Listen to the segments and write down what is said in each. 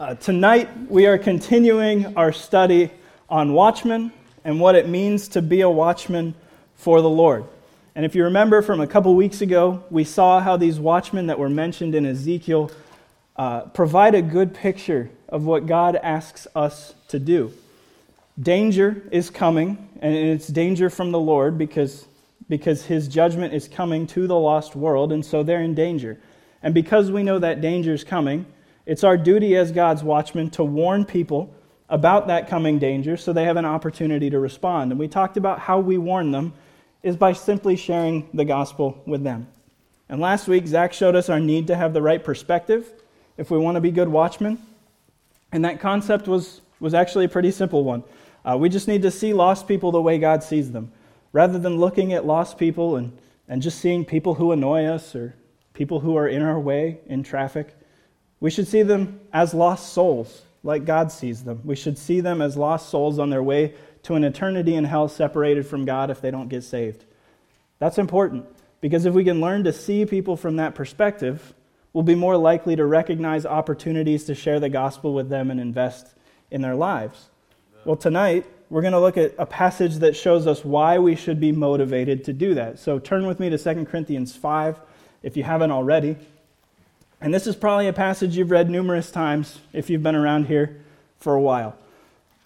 Uh, tonight, we are continuing our study on watchmen and what it means to be a watchman for the Lord. And if you remember from a couple weeks ago, we saw how these watchmen that were mentioned in Ezekiel uh, provide a good picture of what God asks us to do. Danger is coming, and it's danger from the Lord because, because his judgment is coming to the lost world, and so they're in danger. And because we know that danger is coming, it's our duty as God's watchmen to warn people about that coming danger so they have an opportunity to respond. And we talked about how we warn them is by simply sharing the gospel with them. And last week, Zach showed us our need to have the right perspective if we want to be good watchmen. And that concept was, was actually a pretty simple one. Uh, we just need to see lost people the way God sees them. Rather than looking at lost people and, and just seeing people who annoy us or people who are in our way in traffic, we should see them as lost souls, like God sees them. We should see them as lost souls on their way to an eternity in hell separated from God if they don't get saved. That's important because if we can learn to see people from that perspective, we'll be more likely to recognize opportunities to share the gospel with them and invest in their lives. Well, tonight, we're going to look at a passage that shows us why we should be motivated to do that. So turn with me to 2 Corinthians 5 if you haven't already. And this is probably a passage you've read numerous times if you've been around here for a while.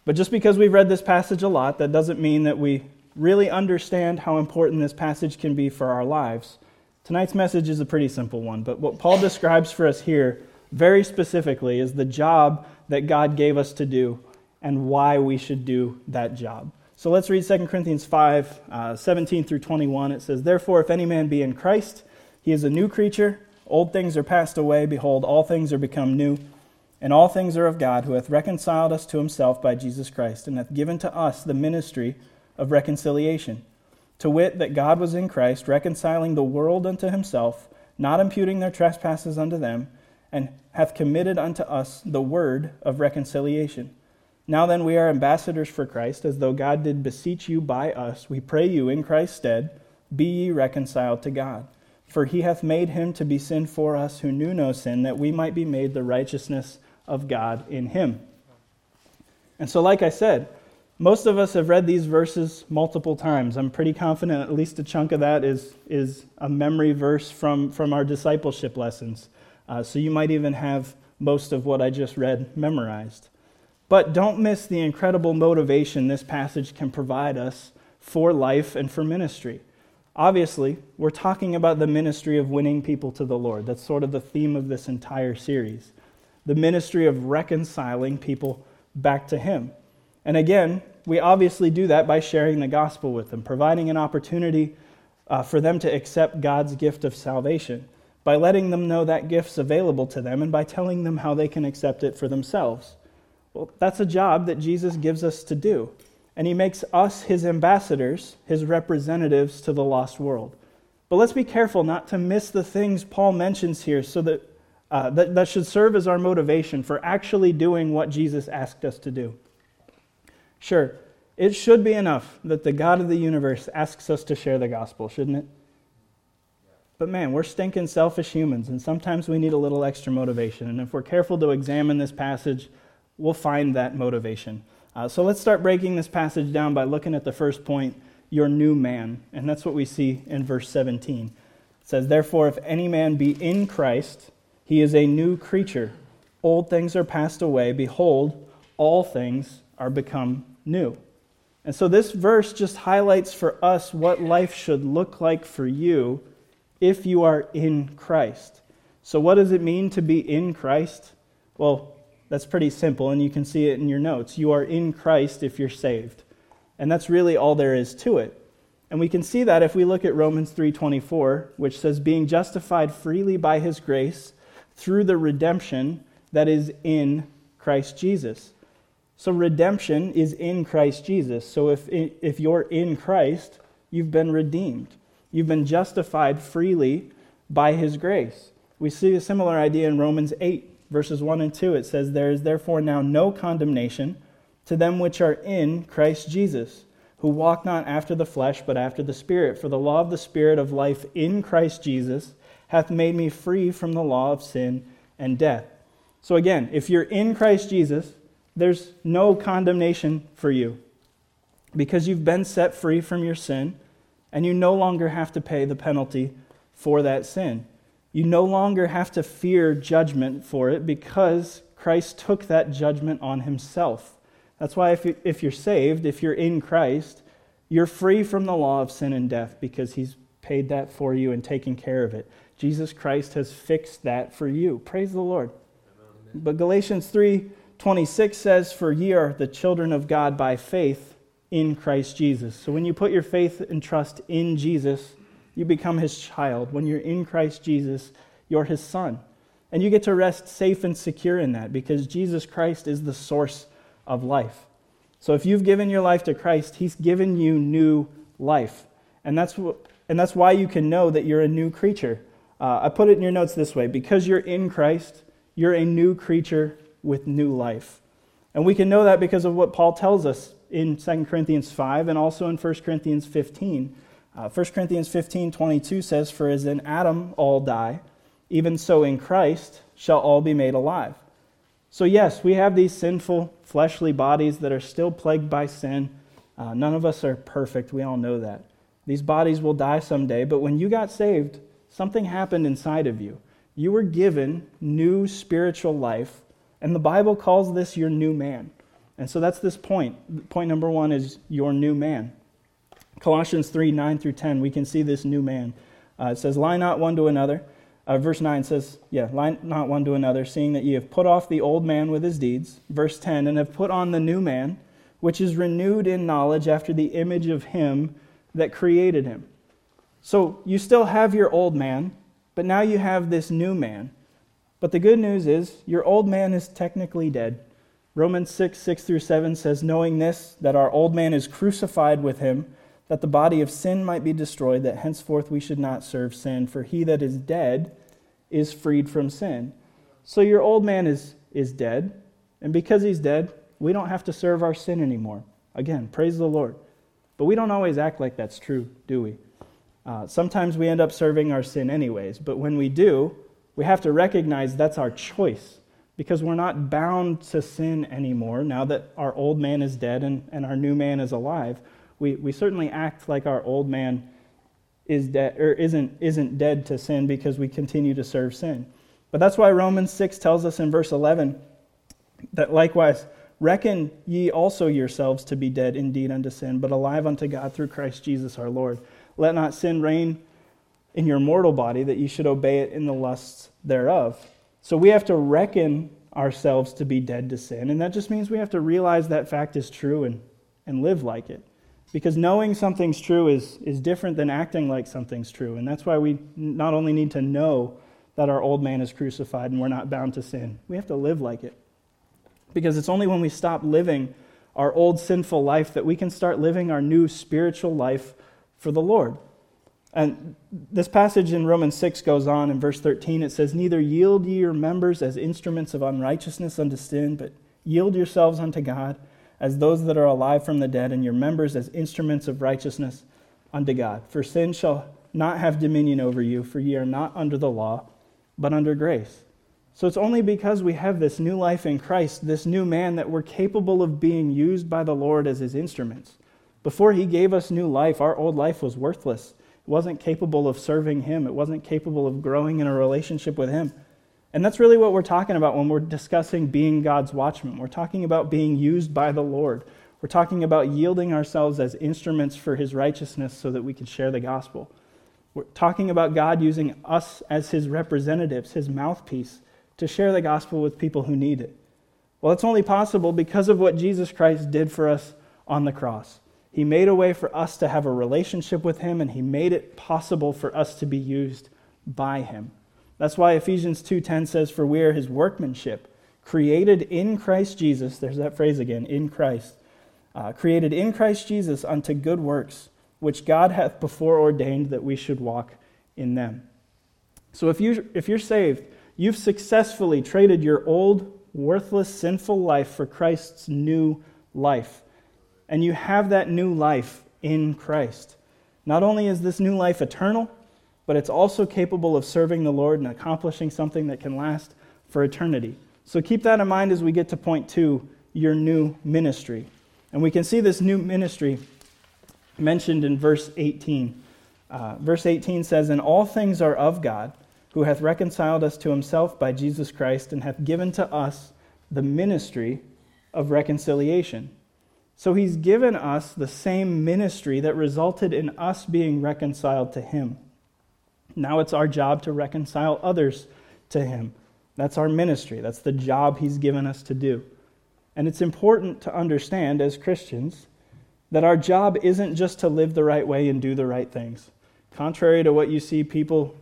But just because we've read this passage a lot, that doesn't mean that we really understand how important this passage can be for our lives. Tonight's message is a pretty simple one, but what Paul describes for us here very specifically is the job that God gave us to do and why we should do that job. So let's read 2 Corinthians 5 uh, 17 through 21. It says, Therefore, if any man be in Christ, he is a new creature. Old things are passed away. Behold, all things are become new. And all things are of God, who hath reconciled us to himself by Jesus Christ, and hath given to us the ministry of reconciliation. To wit, that God was in Christ, reconciling the world unto himself, not imputing their trespasses unto them, and hath committed unto us the word of reconciliation. Now then, we are ambassadors for Christ, as though God did beseech you by us. We pray you in Christ's stead, be ye reconciled to God. For he hath made him to be sin for us who knew no sin, that we might be made the righteousness of God in him. And so, like I said, most of us have read these verses multiple times. I'm pretty confident at least a chunk of that is, is a memory verse from, from our discipleship lessons. Uh, so you might even have most of what I just read memorized. But don't miss the incredible motivation this passage can provide us for life and for ministry. Obviously, we're talking about the ministry of winning people to the Lord. That's sort of the theme of this entire series the ministry of reconciling people back to Him. And again, we obviously do that by sharing the gospel with them, providing an opportunity uh, for them to accept God's gift of salvation, by letting them know that gift's available to them, and by telling them how they can accept it for themselves. Well, that's a job that Jesus gives us to do and he makes us his ambassadors, his representatives to the lost world. But let's be careful not to miss the things Paul mentions here so that, uh, that, that should serve as our motivation for actually doing what Jesus asked us to do. Sure, it should be enough that the God of the universe asks us to share the gospel, shouldn't it? But man, we're stinking selfish humans, and sometimes we need a little extra motivation. And if we're careful to examine this passage, we'll find that motivation. Uh, so let's start breaking this passage down by looking at the first point your new man. And that's what we see in verse 17. It says, Therefore, if any man be in Christ, he is a new creature. Old things are passed away. Behold, all things are become new. And so this verse just highlights for us what life should look like for you if you are in Christ. So, what does it mean to be in Christ? Well, that's pretty simple, and you can see it in your notes. You are in Christ if you're saved. And that's really all there is to it. And we can see that if we look at Romans 3:24, which says being justified freely by his grace through the redemption that is in Christ Jesus. So redemption is in Christ Jesus. So if if you're in Christ, you've been redeemed. You've been justified freely by his grace. We see a similar idea in Romans 8 verses 1 and 2, it says, There is therefore now no condemnation to them which are in Christ Jesus, who walk not after the flesh, but after the Spirit. For the law of the Spirit of life in Christ Jesus hath made me free from the law of sin and death. So, again, if you're in Christ Jesus, there's no condemnation for you because you've been set free from your sin and you no longer have to pay the penalty for that sin. You no longer have to fear judgment for it because Christ took that judgment on himself. That's why, if, you, if you're saved, if you're in Christ, you're free from the law of sin and death because he's paid that for you and taken care of it. Jesus Christ has fixed that for you. Praise the Lord. Amen. But Galatians 3 26 says, For ye are the children of God by faith in Christ Jesus. So when you put your faith and trust in Jesus, you become his child. When you're in Christ Jesus, you're his son. And you get to rest safe and secure in that because Jesus Christ is the source of life. So if you've given your life to Christ, he's given you new life. And that's, what, and that's why you can know that you're a new creature. Uh, I put it in your notes this way because you're in Christ, you're a new creature with new life. And we can know that because of what Paul tells us in 2 Corinthians 5 and also in 1 Corinthians 15. Uh, 1 Corinthians 15 22 says, For as in Adam all die, even so in Christ shall all be made alive. So, yes, we have these sinful, fleshly bodies that are still plagued by sin. Uh, none of us are perfect. We all know that. These bodies will die someday, but when you got saved, something happened inside of you. You were given new spiritual life, and the Bible calls this your new man. And so that's this point. Point number one is your new man. Colossians 3 9 through 10, we can see this new man. Uh, it says, Lie not one to another. Uh, verse 9 says, Yeah, lie not one to another, seeing that ye have put off the old man with his deeds. Verse 10, and have put on the new man, which is renewed in knowledge after the image of him that created him. So you still have your old man, but now you have this new man. But the good news is, your old man is technically dead. Romans 6, 6 through 7 says, Knowing this, that our old man is crucified with him, that the body of sin might be destroyed, that henceforth we should not serve sin. For he that is dead is freed from sin. So your old man is, is dead, and because he's dead, we don't have to serve our sin anymore. Again, praise the Lord. But we don't always act like that's true, do we? Uh, sometimes we end up serving our sin anyways, but when we do, we have to recognize that's our choice because we're not bound to sin anymore now that our old man is dead and, and our new man is alive we, we certainly act like our old man is dead or isn't, isn't dead to sin because we continue to serve sin. But that's why Romans 6 tells us in verse 11 that likewise, reckon ye also yourselves to be dead indeed unto sin, but alive unto God through Christ Jesus our Lord. Let not sin reign in your mortal body, that ye should obey it in the lusts thereof. So we have to reckon ourselves to be dead to sin, and that just means we have to realize that fact is true and, and live like it. Because knowing something's true is, is different than acting like something's true. And that's why we not only need to know that our old man is crucified and we're not bound to sin, we have to live like it. Because it's only when we stop living our old sinful life that we can start living our new spiritual life for the Lord. And this passage in Romans 6 goes on in verse 13. It says, Neither yield ye your members as instruments of unrighteousness unto sin, but yield yourselves unto God as those that are alive from the dead, and your members as instruments of righteousness unto God. For sin shall not have dominion over you, for ye are not under the law, but under grace. So it's only because we have this new life in Christ, this new man, that we're capable of being used by the Lord as his instruments. Before he gave us new life, our old life was worthless. It wasn't capable of serving him, it wasn't capable of growing in a relationship with him. And that's really what we're talking about when we're discussing being God's watchman. We're talking about being used by the Lord. We're talking about yielding ourselves as instruments for his righteousness so that we can share the gospel. We're talking about God using us as his representatives, his mouthpiece, to share the gospel with people who need it. Well, it's only possible because of what Jesus Christ did for us on the cross. He made a way for us to have a relationship with him, and he made it possible for us to be used by him. That's why Ephesians 2:10 says for we are his workmanship, created in Christ Jesus, there's that phrase again, in Christ. Uh, created in Christ Jesus unto good works, which God hath before ordained that we should walk in them. So if you if you're saved, you've successfully traded your old worthless sinful life for Christ's new life. And you have that new life in Christ. Not only is this new life eternal, but it's also capable of serving the Lord and accomplishing something that can last for eternity. So keep that in mind as we get to point two your new ministry. And we can see this new ministry mentioned in verse 18. Uh, verse 18 says, And all things are of God, who hath reconciled us to himself by Jesus Christ, and hath given to us the ministry of reconciliation. So he's given us the same ministry that resulted in us being reconciled to him. Now it's our job to reconcile others to him. That's our ministry. That's the job he's given us to do. And it's important to understand as Christians that our job isn't just to live the right way and do the right things. Contrary to what you see people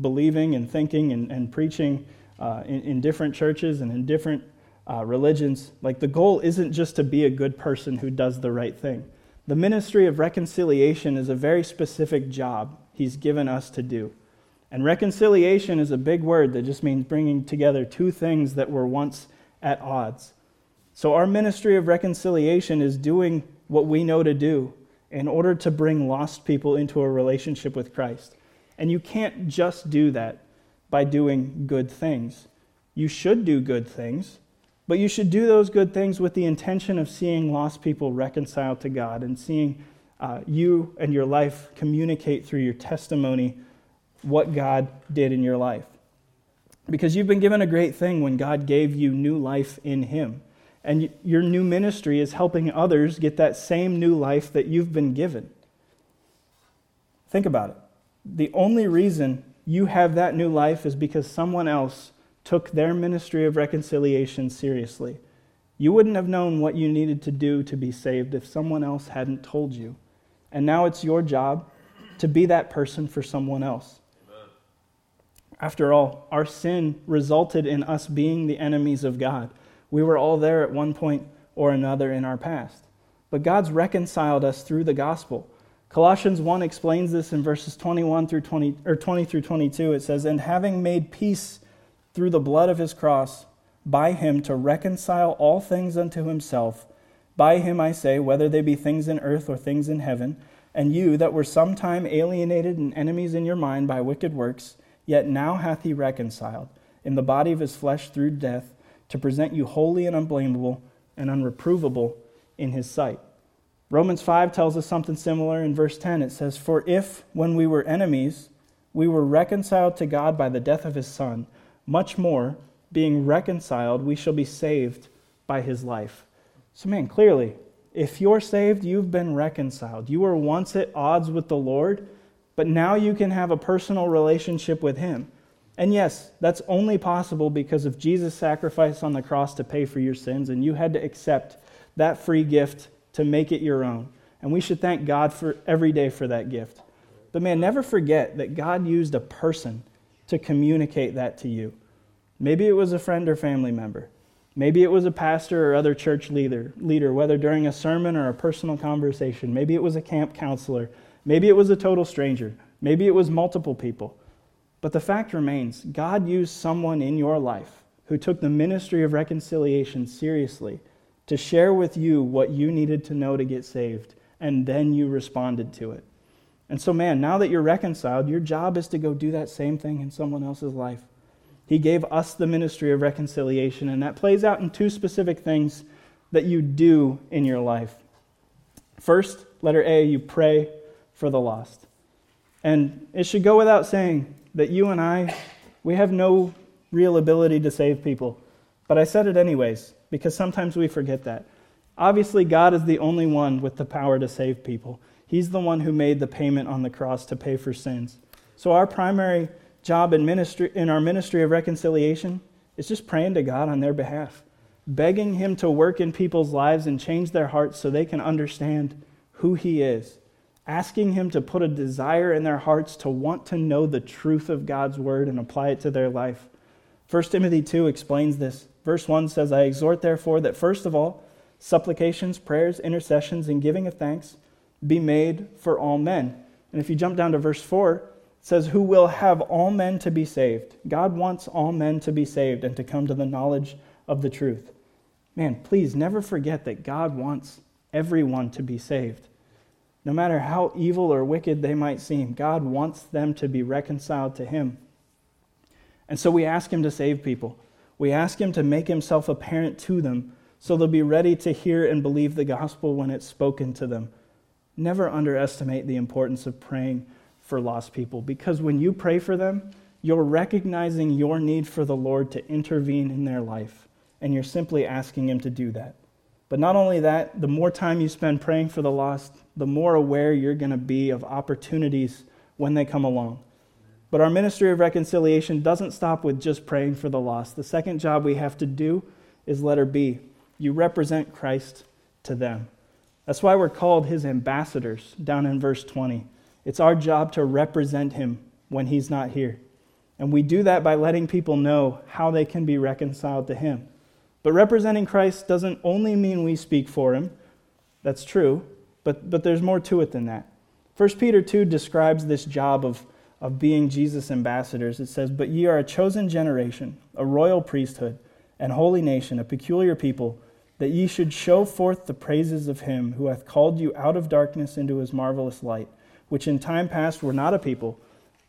believing and thinking and, and preaching uh, in, in, different churches and in different uh, religions, like the goal isn't just to be a good person who does the right thing. The ministry of reconciliation is a very specific job he's given us to do. And reconciliation is a big word that just means bringing together two things that were once at odds. So, our ministry of reconciliation is doing what we know to do in order to bring lost people into a relationship with Christ. And you can't just do that by doing good things. You should do good things, but you should do those good things with the intention of seeing lost people reconciled to God and seeing uh, you and your life communicate through your testimony what God did in your life. Because you've been given a great thing when God gave you new life in Him. And your new ministry is helping others get that same new life that you've been given. Think about it. The only reason you have that new life is because someone else took their ministry of reconciliation seriously. You wouldn't have known what you needed to do to be saved if someone else hadn't told you. And now it's your job to be that person for someone else. Amen. After all, our sin resulted in us being the enemies of God. We were all there at one point or another in our past. But God's reconciled us through the gospel. Colossians 1 explains this in verses 21 through 20 or 20 through 22. It says, "And having made peace through the blood of his cross, by him to reconcile all things unto himself, by him I say, whether they be things in earth or things in heaven, and you that were sometime alienated and enemies in your mind by wicked works, yet now hath he reconciled in the body of his flesh through death to present you holy and unblameable and unreprovable in his sight. Romans 5 tells us something similar in verse 10. It says, For if, when we were enemies, we were reconciled to God by the death of his Son, much more, being reconciled, we shall be saved by his life. So, man, clearly, if you're saved, you've been reconciled. You were once at odds with the Lord, but now you can have a personal relationship with him. And yes, that's only possible because of Jesus' sacrifice on the cross to pay for your sins, and you had to accept that free gift to make it your own. And we should thank God for every day for that gift. But man, never forget that God used a person to communicate that to you. Maybe it was a friend or family member. Maybe it was a pastor or other church leader, leader, whether during a sermon or a personal conversation. Maybe it was a camp counselor. Maybe it was a total stranger. Maybe it was multiple people. But the fact remains God used someone in your life who took the ministry of reconciliation seriously to share with you what you needed to know to get saved, and then you responded to it. And so, man, now that you're reconciled, your job is to go do that same thing in someone else's life. He gave us the ministry of reconciliation, and that plays out in two specific things that you do in your life. First, letter A, you pray for the lost. And it should go without saying that you and I, we have no real ability to save people. But I said it anyways, because sometimes we forget that. Obviously, God is the only one with the power to save people. He's the one who made the payment on the cross to pay for sins. So, our primary job in, ministry, in our ministry of reconciliation is just praying to God on their behalf, begging Him to work in people's lives and change their hearts so they can understand who He is asking Him to put a desire in their hearts to want to know the truth of God's word and apply it to their life. 1 Timothy 2 explains this. Verse 1 says, I exhort, therefore, that first of all, supplications, prayers, intercessions, and giving of thanks be made for all men. And if you jump down to verse 4, it says, Who will have all men to be saved. God wants all men to be saved and to come to the knowledge of the truth. Man, please never forget that God wants everyone to be saved. No matter how evil or wicked they might seem, God wants them to be reconciled to Him. And so we ask Him to save people. We ask Him to make Himself apparent to them so they'll be ready to hear and believe the gospel when it's spoken to them. Never underestimate the importance of praying for lost people because when you pray for them, you're recognizing your need for the Lord to intervene in their life, and you're simply asking Him to do that. But not only that, the more time you spend praying for the lost, the more aware you're going to be of opportunities when they come along. But our ministry of reconciliation doesn't stop with just praying for the lost. The second job we have to do is letter B. You represent Christ to them. That's why we're called his ambassadors down in verse 20. It's our job to represent him when he's not here. And we do that by letting people know how they can be reconciled to him. But representing Christ doesn't only mean we speak for him. That's true, but, but there's more to it than that. 1 Peter 2 describes this job of, of being Jesus' ambassadors. It says, But ye are a chosen generation, a royal priesthood, and holy nation, a peculiar people, that ye should show forth the praises of him who hath called you out of darkness into his marvelous light, which in time past were not a people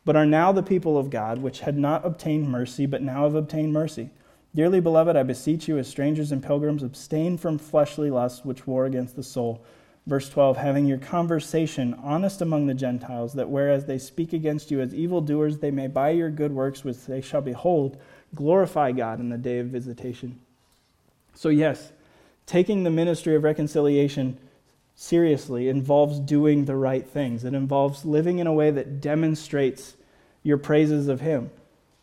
but are now the people of God, which had not obtained mercy, but now have obtained mercy. Dearly beloved, I beseech you, as strangers and pilgrims, abstain from fleshly lusts which war against the soul. Verse 12, having your conversation honest among the Gentiles, that whereas they speak against you as evildoers, they may by your good works, which they shall behold, glorify God in the day of visitation. So, yes, taking the ministry of reconciliation seriously involves doing the right things. It involves living in a way that demonstrates your praises of Him.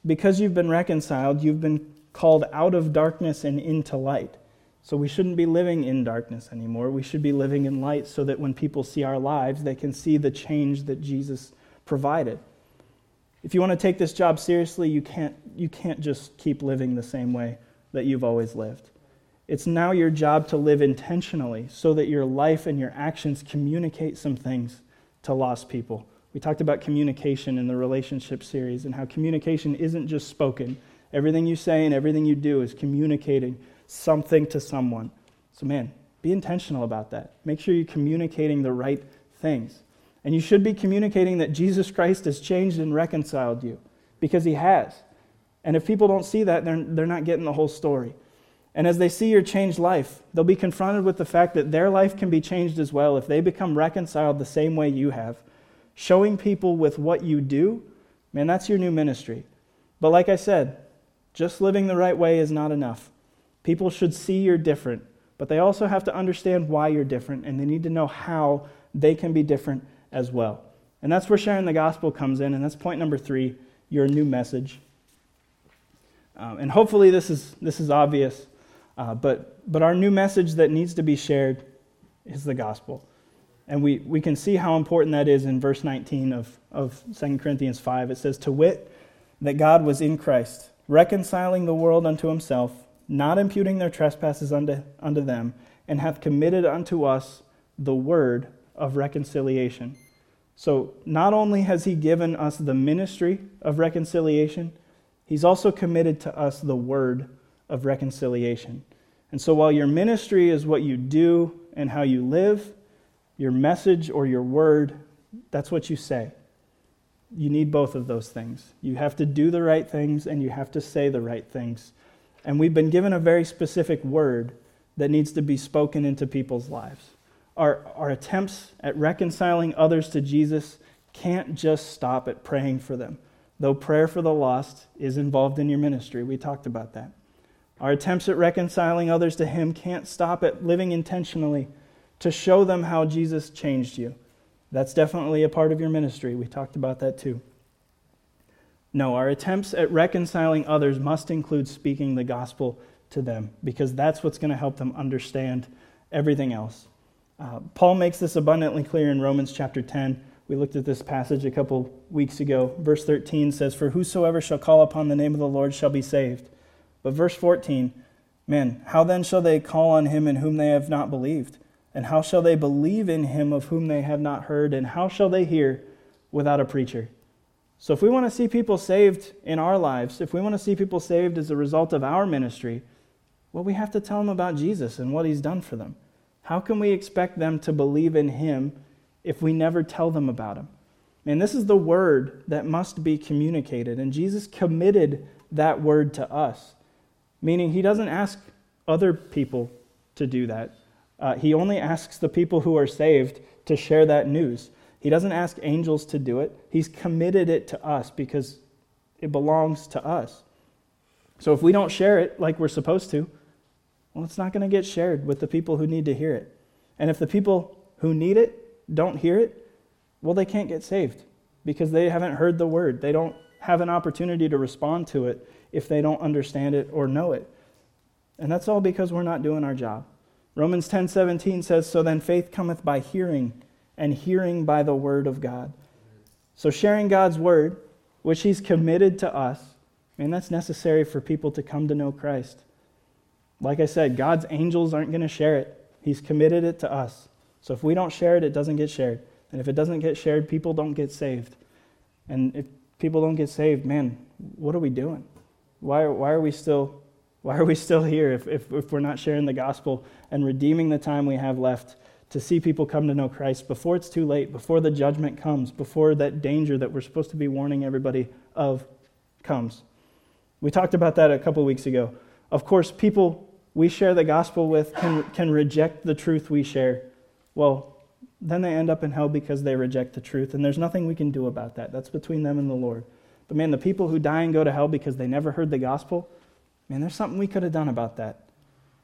Because you've been reconciled, you've been called out of darkness and into light. So we shouldn't be living in darkness anymore. We should be living in light so that when people see our lives, they can see the change that Jesus provided. If you want to take this job seriously, you can't, you can't just keep living the same way that you've always lived. It's now your job to live intentionally so that your life and your actions communicate some things to lost people. We talked about communication in the relationship series and how communication isn't just spoken. Everything you say and everything you do is communicating something to someone. So, man, be intentional about that. Make sure you're communicating the right things. And you should be communicating that Jesus Christ has changed and reconciled you because he has. And if people don't see that, they're, they're not getting the whole story. And as they see your changed life, they'll be confronted with the fact that their life can be changed as well if they become reconciled the same way you have. Showing people with what you do, man, that's your new ministry. But like I said, just living the right way is not enough. People should see you're different, but they also have to understand why you're different, and they need to know how they can be different as well. And that's where sharing the gospel comes in, and that's point number three your new message. Um, and hopefully, this is, this is obvious. Uh, but, but our new message that needs to be shared is the gospel. And we, we can see how important that is in verse 19 of, of 2 Corinthians 5. It says, To wit, that God was in Christ, reconciling the world unto himself, not imputing their trespasses unto, unto them, and hath committed unto us the word of reconciliation. So, not only has he given us the ministry of reconciliation, he's also committed to us the word of reconciliation. And so while your ministry is what you do and how you live, your message or your word, that's what you say. You need both of those things. You have to do the right things and you have to say the right things. And we've been given a very specific word that needs to be spoken into people's lives. Our, our attempts at reconciling others to Jesus can't just stop at praying for them, though prayer for the lost is involved in your ministry. We talked about that. Our attempts at reconciling others to Him can't stop at living intentionally to show them how Jesus changed you. That's definitely a part of your ministry. We talked about that too. No, our attempts at reconciling others must include speaking the gospel to them because that's what's going to help them understand everything else. Uh, Paul makes this abundantly clear in Romans chapter 10. We looked at this passage a couple weeks ago. Verse 13 says, For whosoever shall call upon the name of the Lord shall be saved. But verse 14, man, how then shall they call on him in whom they have not believed? And how shall they believe in him of whom they have not heard? And how shall they hear without a preacher? So, if we want to see people saved in our lives, if we want to see people saved as a result of our ministry, well, we have to tell them about Jesus and what he's done for them. How can we expect them to believe in him if we never tell them about him? And this is the word that must be communicated. And Jesus committed that word to us. Meaning he doesn't ask other people to do that. Uh, he only asks the people who are saved to share that news. He doesn't ask angels to do it. He's committed it to us because it belongs to us. So if we don't share it like we're supposed to, well, it's not going to get shared with the people who need to hear it. And if the people who need it don't hear it, well, they can't get saved because they haven't heard the word. They don't have an opportunity to respond to it if they don't understand it or know it. And that's all because we're not doing our job. Romans 10:17 says, "So then faith cometh by hearing, and hearing by the word of God." So sharing God's word, which he's committed to us, I mean that's necessary for people to come to know Christ. Like I said, God's angels aren't going to share it. He's committed it to us. So if we don't share it, it doesn't get shared. And if it doesn't get shared, people don't get saved. And if people don't get saved, man, what are we doing? Why, why are we still why are we still here if, if, if we're not sharing the gospel and redeeming the time we have left to see people come to know Christ before it's too late, before the judgment comes, before that danger that we're supposed to be warning everybody of comes? We talked about that a couple weeks ago. Of course, people we share the gospel with can, can reject the truth we share. Well, then they end up in hell because they reject the truth, and there's nothing we can do about that. That's between them and the Lord. But man, the people who die and go to hell because they never heard the gospel, man, there's something we could have done about that.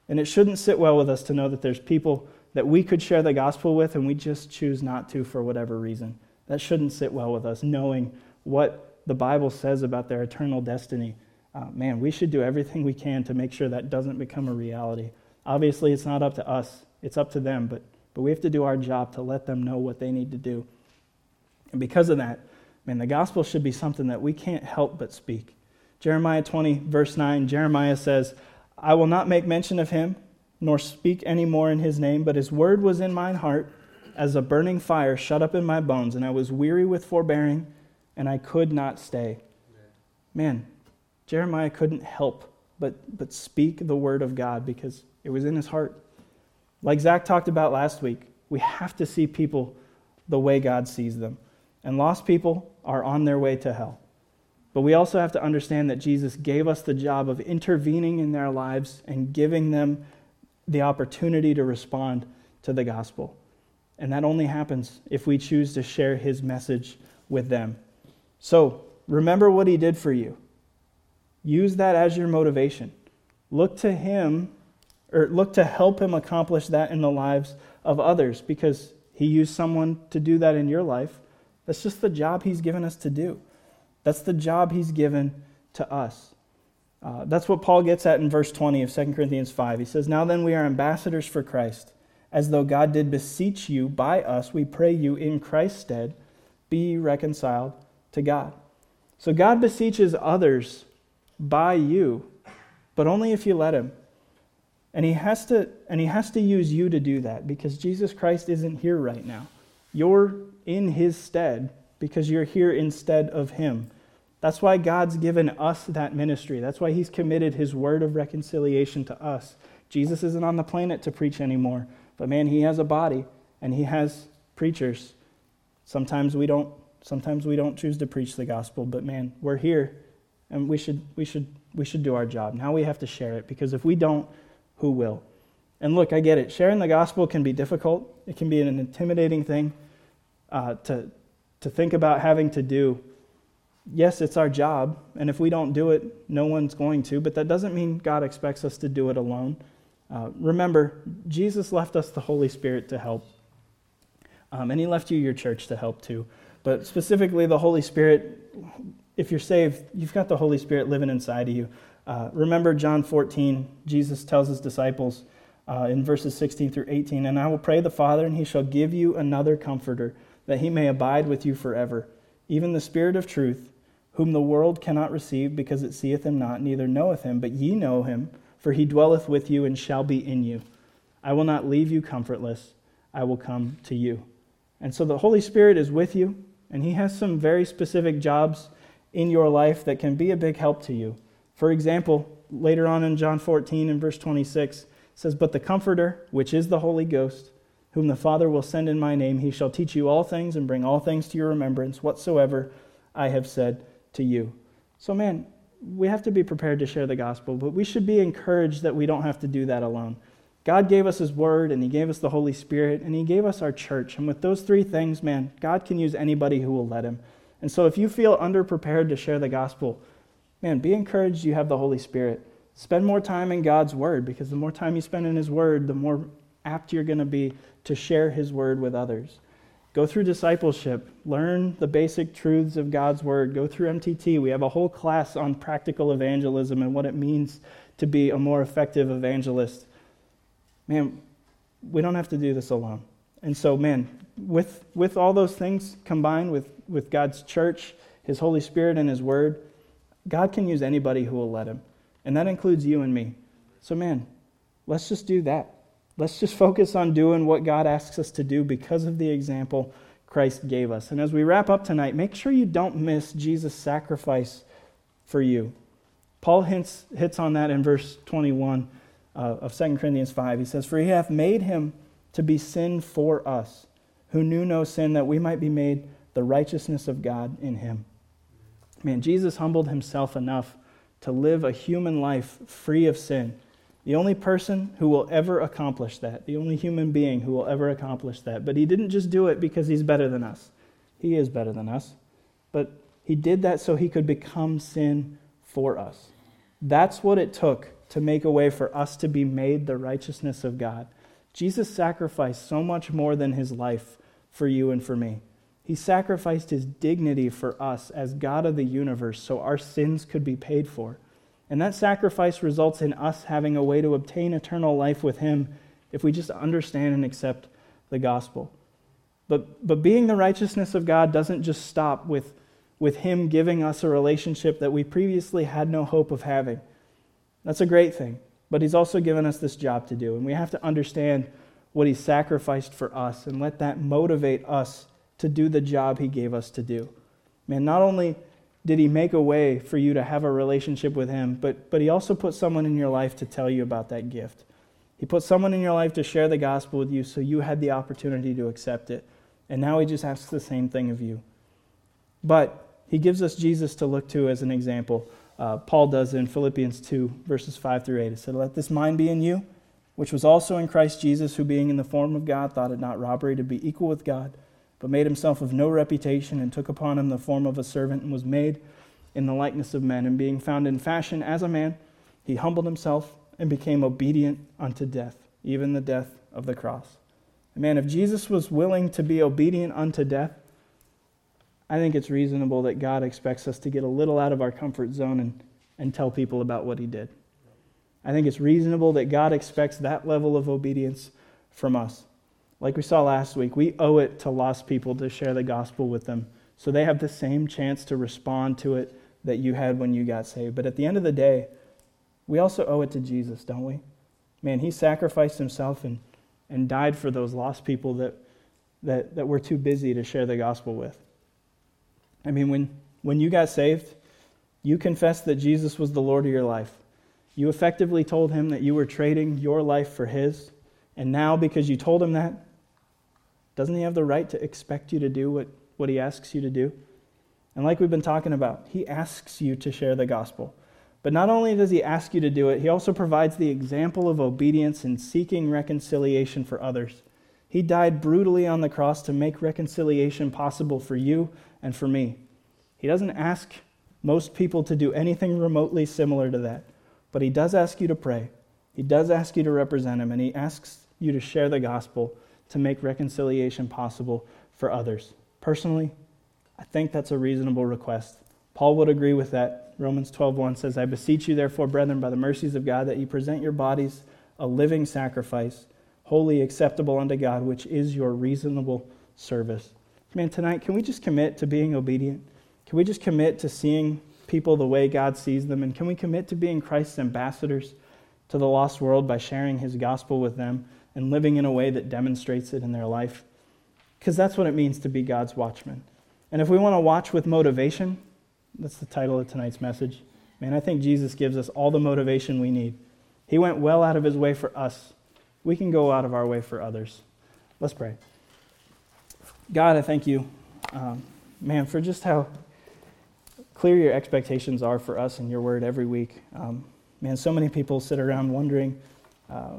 And it shouldn't sit well with us to know that there's people that we could share the gospel with and we just choose not to for whatever reason. That shouldn't sit well with us, knowing what the Bible says about their eternal destiny. Uh, man, we should do everything we can to make sure that doesn't become a reality. Obviously, it's not up to us, it's up to them, but, but we have to do our job to let them know what they need to do. And because of that, man, the gospel should be something that we can't help but speak. Jeremiah 20, verse 9, Jeremiah says, I will not make mention of him, nor speak any more in his name, but his word was in mine heart as a burning fire shut up in my bones, and I was weary with forbearing, and I could not stay. Man, Jeremiah couldn't help but, but speak the word of God because it was in his heart. Like Zach talked about last week, we have to see people the way God sees them. And lost people are on their way to hell. But we also have to understand that Jesus gave us the job of intervening in their lives and giving them the opportunity to respond to the gospel. And that only happens if we choose to share his message with them. So remember what he did for you. Use that as your motivation. Look to him, or look to help him accomplish that in the lives of others because he used someone to do that in your life. That's just the job he's given us to do. That's the job he's given to us. Uh, that's what Paul gets at in verse 20 of 2 Corinthians 5. He says, Now then, we are ambassadors for Christ, as though God did beseech you by us. We pray you in Christ's stead, be reconciled to God. So God beseeches others by you, but only if you let him. And he has to and he has to use you to do that because Jesus Christ isn't here right now. You're in his stead because you're here instead of him. That's why God's given us that ministry. That's why He's committed His word of reconciliation to us. Jesus isn't on the planet to preach anymore, but man, He has a body and He has preachers. Sometimes we don't. Sometimes we don't choose to preach the gospel, but man, we're here, and we should we should we should do our job. Now we have to share it because if we don't, who will? And look, I get it. Sharing the gospel can be difficult. It can be an intimidating thing uh, to to think about having to do yes, it's our job, and if we don't do it, no one's going to, but that doesn't mean God expects us to do it alone. Uh, remember, Jesus left us the Holy Spirit to help, um, and He left you your church to help too. But specifically, the Holy Spirit, if you're saved, you've got the Holy Spirit living inside of you. Uh, remember John 14, Jesus tells His disciples uh, in verses 16 through 18, And I will pray the Father, and He shall give you another comforter, that He may abide with you forever, even the Spirit of truth whom the world cannot receive because it seeth him not, neither knoweth him, but ye know him, for he dwelleth with you and shall be in you. I will not leave you comfortless, I will come to you. And so the Holy Spirit is with you, and he has some very specific jobs in your life that can be a big help to you. For example, later on in John 14 and verse 26, says, But the Comforter, which is the Holy Ghost, whom the Father will send in my name, he shall teach you all things and bring all things to your remembrance, whatsoever I have said to you. So, man, we have to be prepared to share the gospel, but we should be encouraged that we don't have to do that alone. God gave us His Word, and He gave us the Holy Spirit, and He gave us our church. And with those three things, man, God can use anybody who will let Him. And so if you feel underprepared to share the gospel, man, be encouraged you have the Holy Spirit. Spend more time in God's Word, because the more time you spend in His Word, the more apt you're going to be to share His Word with others. Go through discipleship. Learn the basic truths of God's Word. Go through MTT. We have a whole class on practical evangelism and what it means to be a more effective evangelist. Man, we don't have to do this alone. And so, man, with, with all those things combined with, with God's church, His Holy Spirit, and His Word, God can use anybody who will let Him. And that includes you and me. So, man, let's just do that. Let's just focus on doing what God asks us to do because of the example Christ gave us. And as we wrap up tonight, make sure you don't miss Jesus' sacrifice for you. Paul hints, hits on that in verse 21 uh, of 2 Corinthians 5. He says, For he hath made him to be sin for us, who knew no sin, that we might be made the righteousness of God in him. Man, Jesus humbled himself enough to live a human life free of sin the only person who will ever accomplish that, the only human being who will ever accomplish that. But he didn't just do it because he's better than us. He is better than us. But he did that so he could become sin for us. That's what it took to make a way for us to be made the righteousness of God. Jesus sacrificed so much more than his life for you and for me. He sacrificed his dignity for us as God of the universe so our sins could be paid for. And that sacrifice results in us having a way to obtain eternal life with Him if we just understand and accept the gospel. But, but being the righteousness of God doesn't just stop with, with Him giving us a relationship that we previously had no hope of having. That's a great thing. But He's also given us this job to do. And we have to understand what He sacrificed for us and let that motivate us to do the job He gave us to do. Man, not only did he make a way for you to have a relationship with him, but, but he also put someone in your life to tell you about that gift. He put someone in your life to share the gospel with you so you had the opportunity to accept it. And now he just asks the same thing of you. But he gives us Jesus to look to as an example. Uh, Paul does in Philippians 2, verses 5 through 8. He said, Let this mind be in you, which was also in Christ Jesus, who being in the form of God thought it not robbery to be equal with God but made himself of no reputation, and took upon him the form of a servant, and was made in the likeness of men. And being found in fashion as a man, he humbled himself and became obedient unto death, even the death of the cross. And man, if Jesus was willing to be obedient unto death, I think it's reasonable that God expects us to get a little out of our comfort zone and, and tell people about what he did. I think it's reasonable that God expects that level of obedience from us. Like we saw last week, we owe it to lost people to share the gospel with them so they have the same chance to respond to it that you had when you got saved. But at the end of the day, we also owe it to Jesus, don't we? Man, he sacrificed himself and, and died for those lost people that, that, that we're too busy to share the gospel with. I mean, when, when you got saved, you confessed that Jesus was the Lord of your life. You effectively told him that you were trading your life for his. And now, because you told him that, doesn't he have the right to expect you to do what, what he asks you to do? And like we've been talking about, he asks you to share the gospel. But not only does he ask you to do it, he also provides the example of obedience in seeking reconciliation for others. He died brutally on the cross to make reconciliation possible for you and for me. He doesn't ask most people to do anything remotely similar to that, but he does ask you to pray. He does ask you to represent him, and he asks you to share the gospel to make reconciliation possible for others. Personally, I think that's a reasonable request. Paul would agree with that. Romans 12:1 says, "I beseech you therefore, brethren, by the mercies of God, that you present your bodies a living sacrifice, wholly acceptable unto God, which is your reasonable service." Man, tonight, can we just commit to being obedient? Can we just commit to seeing people the way God sees them? And can we commit to being Christ's ambassadors to the lost world by sharing his gospel with them? And living in a way that demonstrates it in their life. Because that's what it means to be God's watchman. And if we want to watch with motivation, that's the title of tonight's message. Man, I think Jesus gives us all the motivation we need. He went well out of his way for us. We can go out of our way for others. Let's pray. God, I thank you, um, man, for just how clear your expectations are for us and your word every week. Um, man, so many people sit around wondering, uh,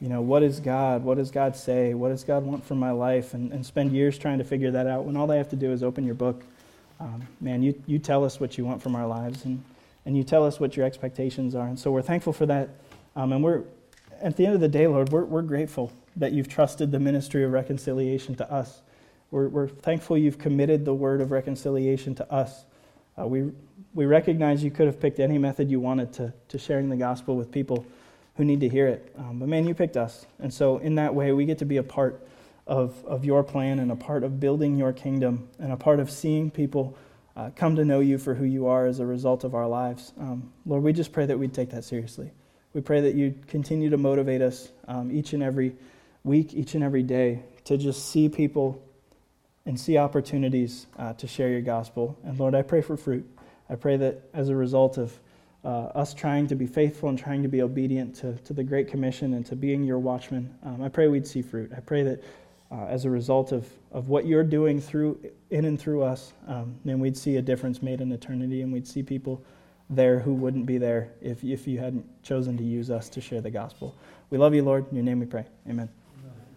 you know, what is God? What does God say? What does God want from my life? And, and spend years trying to figure that out when all they have to do is open your book. Um, man, you, you tell us what you want from our lives and, and you tell us what your expectations are. And so we're thankful for that. Um, and we're, at the end of the day, Lord, we're, we're grateful that you've trusted the ministry of reconciliation to us. We're, we're thankful you've committed the word of reconciliation to us. Uh, we, we recognize you could have picked any method you wanted to, to sharing the gospel with people who need to hear it. Um, but man, you picked us. And so, in that way, we get to be a part of, of your plan and a part of building your kingdom and a part of seeing people uh, come to know you for who you are as a result of our lives. Um, Lord, we just pray that we'd take that seriously. We pray that you'd continue to motivate us um, each and every week, each and every day, to just see people and see opportunities uh, to share your gospel. And Lord, I pray for fruit. I pray that as a result of uh, us trying to be faithful and trying to be obedient to, to the Great Commission and to being your watchman, um, I pray we'd see fruit. I pray that uh, as a result of, of what you're doing through in and through us, um, then we'd see a difference made in eternity and we'd see people there who wouldn't be there if, if you hadn't chosen to use us to share the gospel. We love you, Lord. In your name we pray. Amen.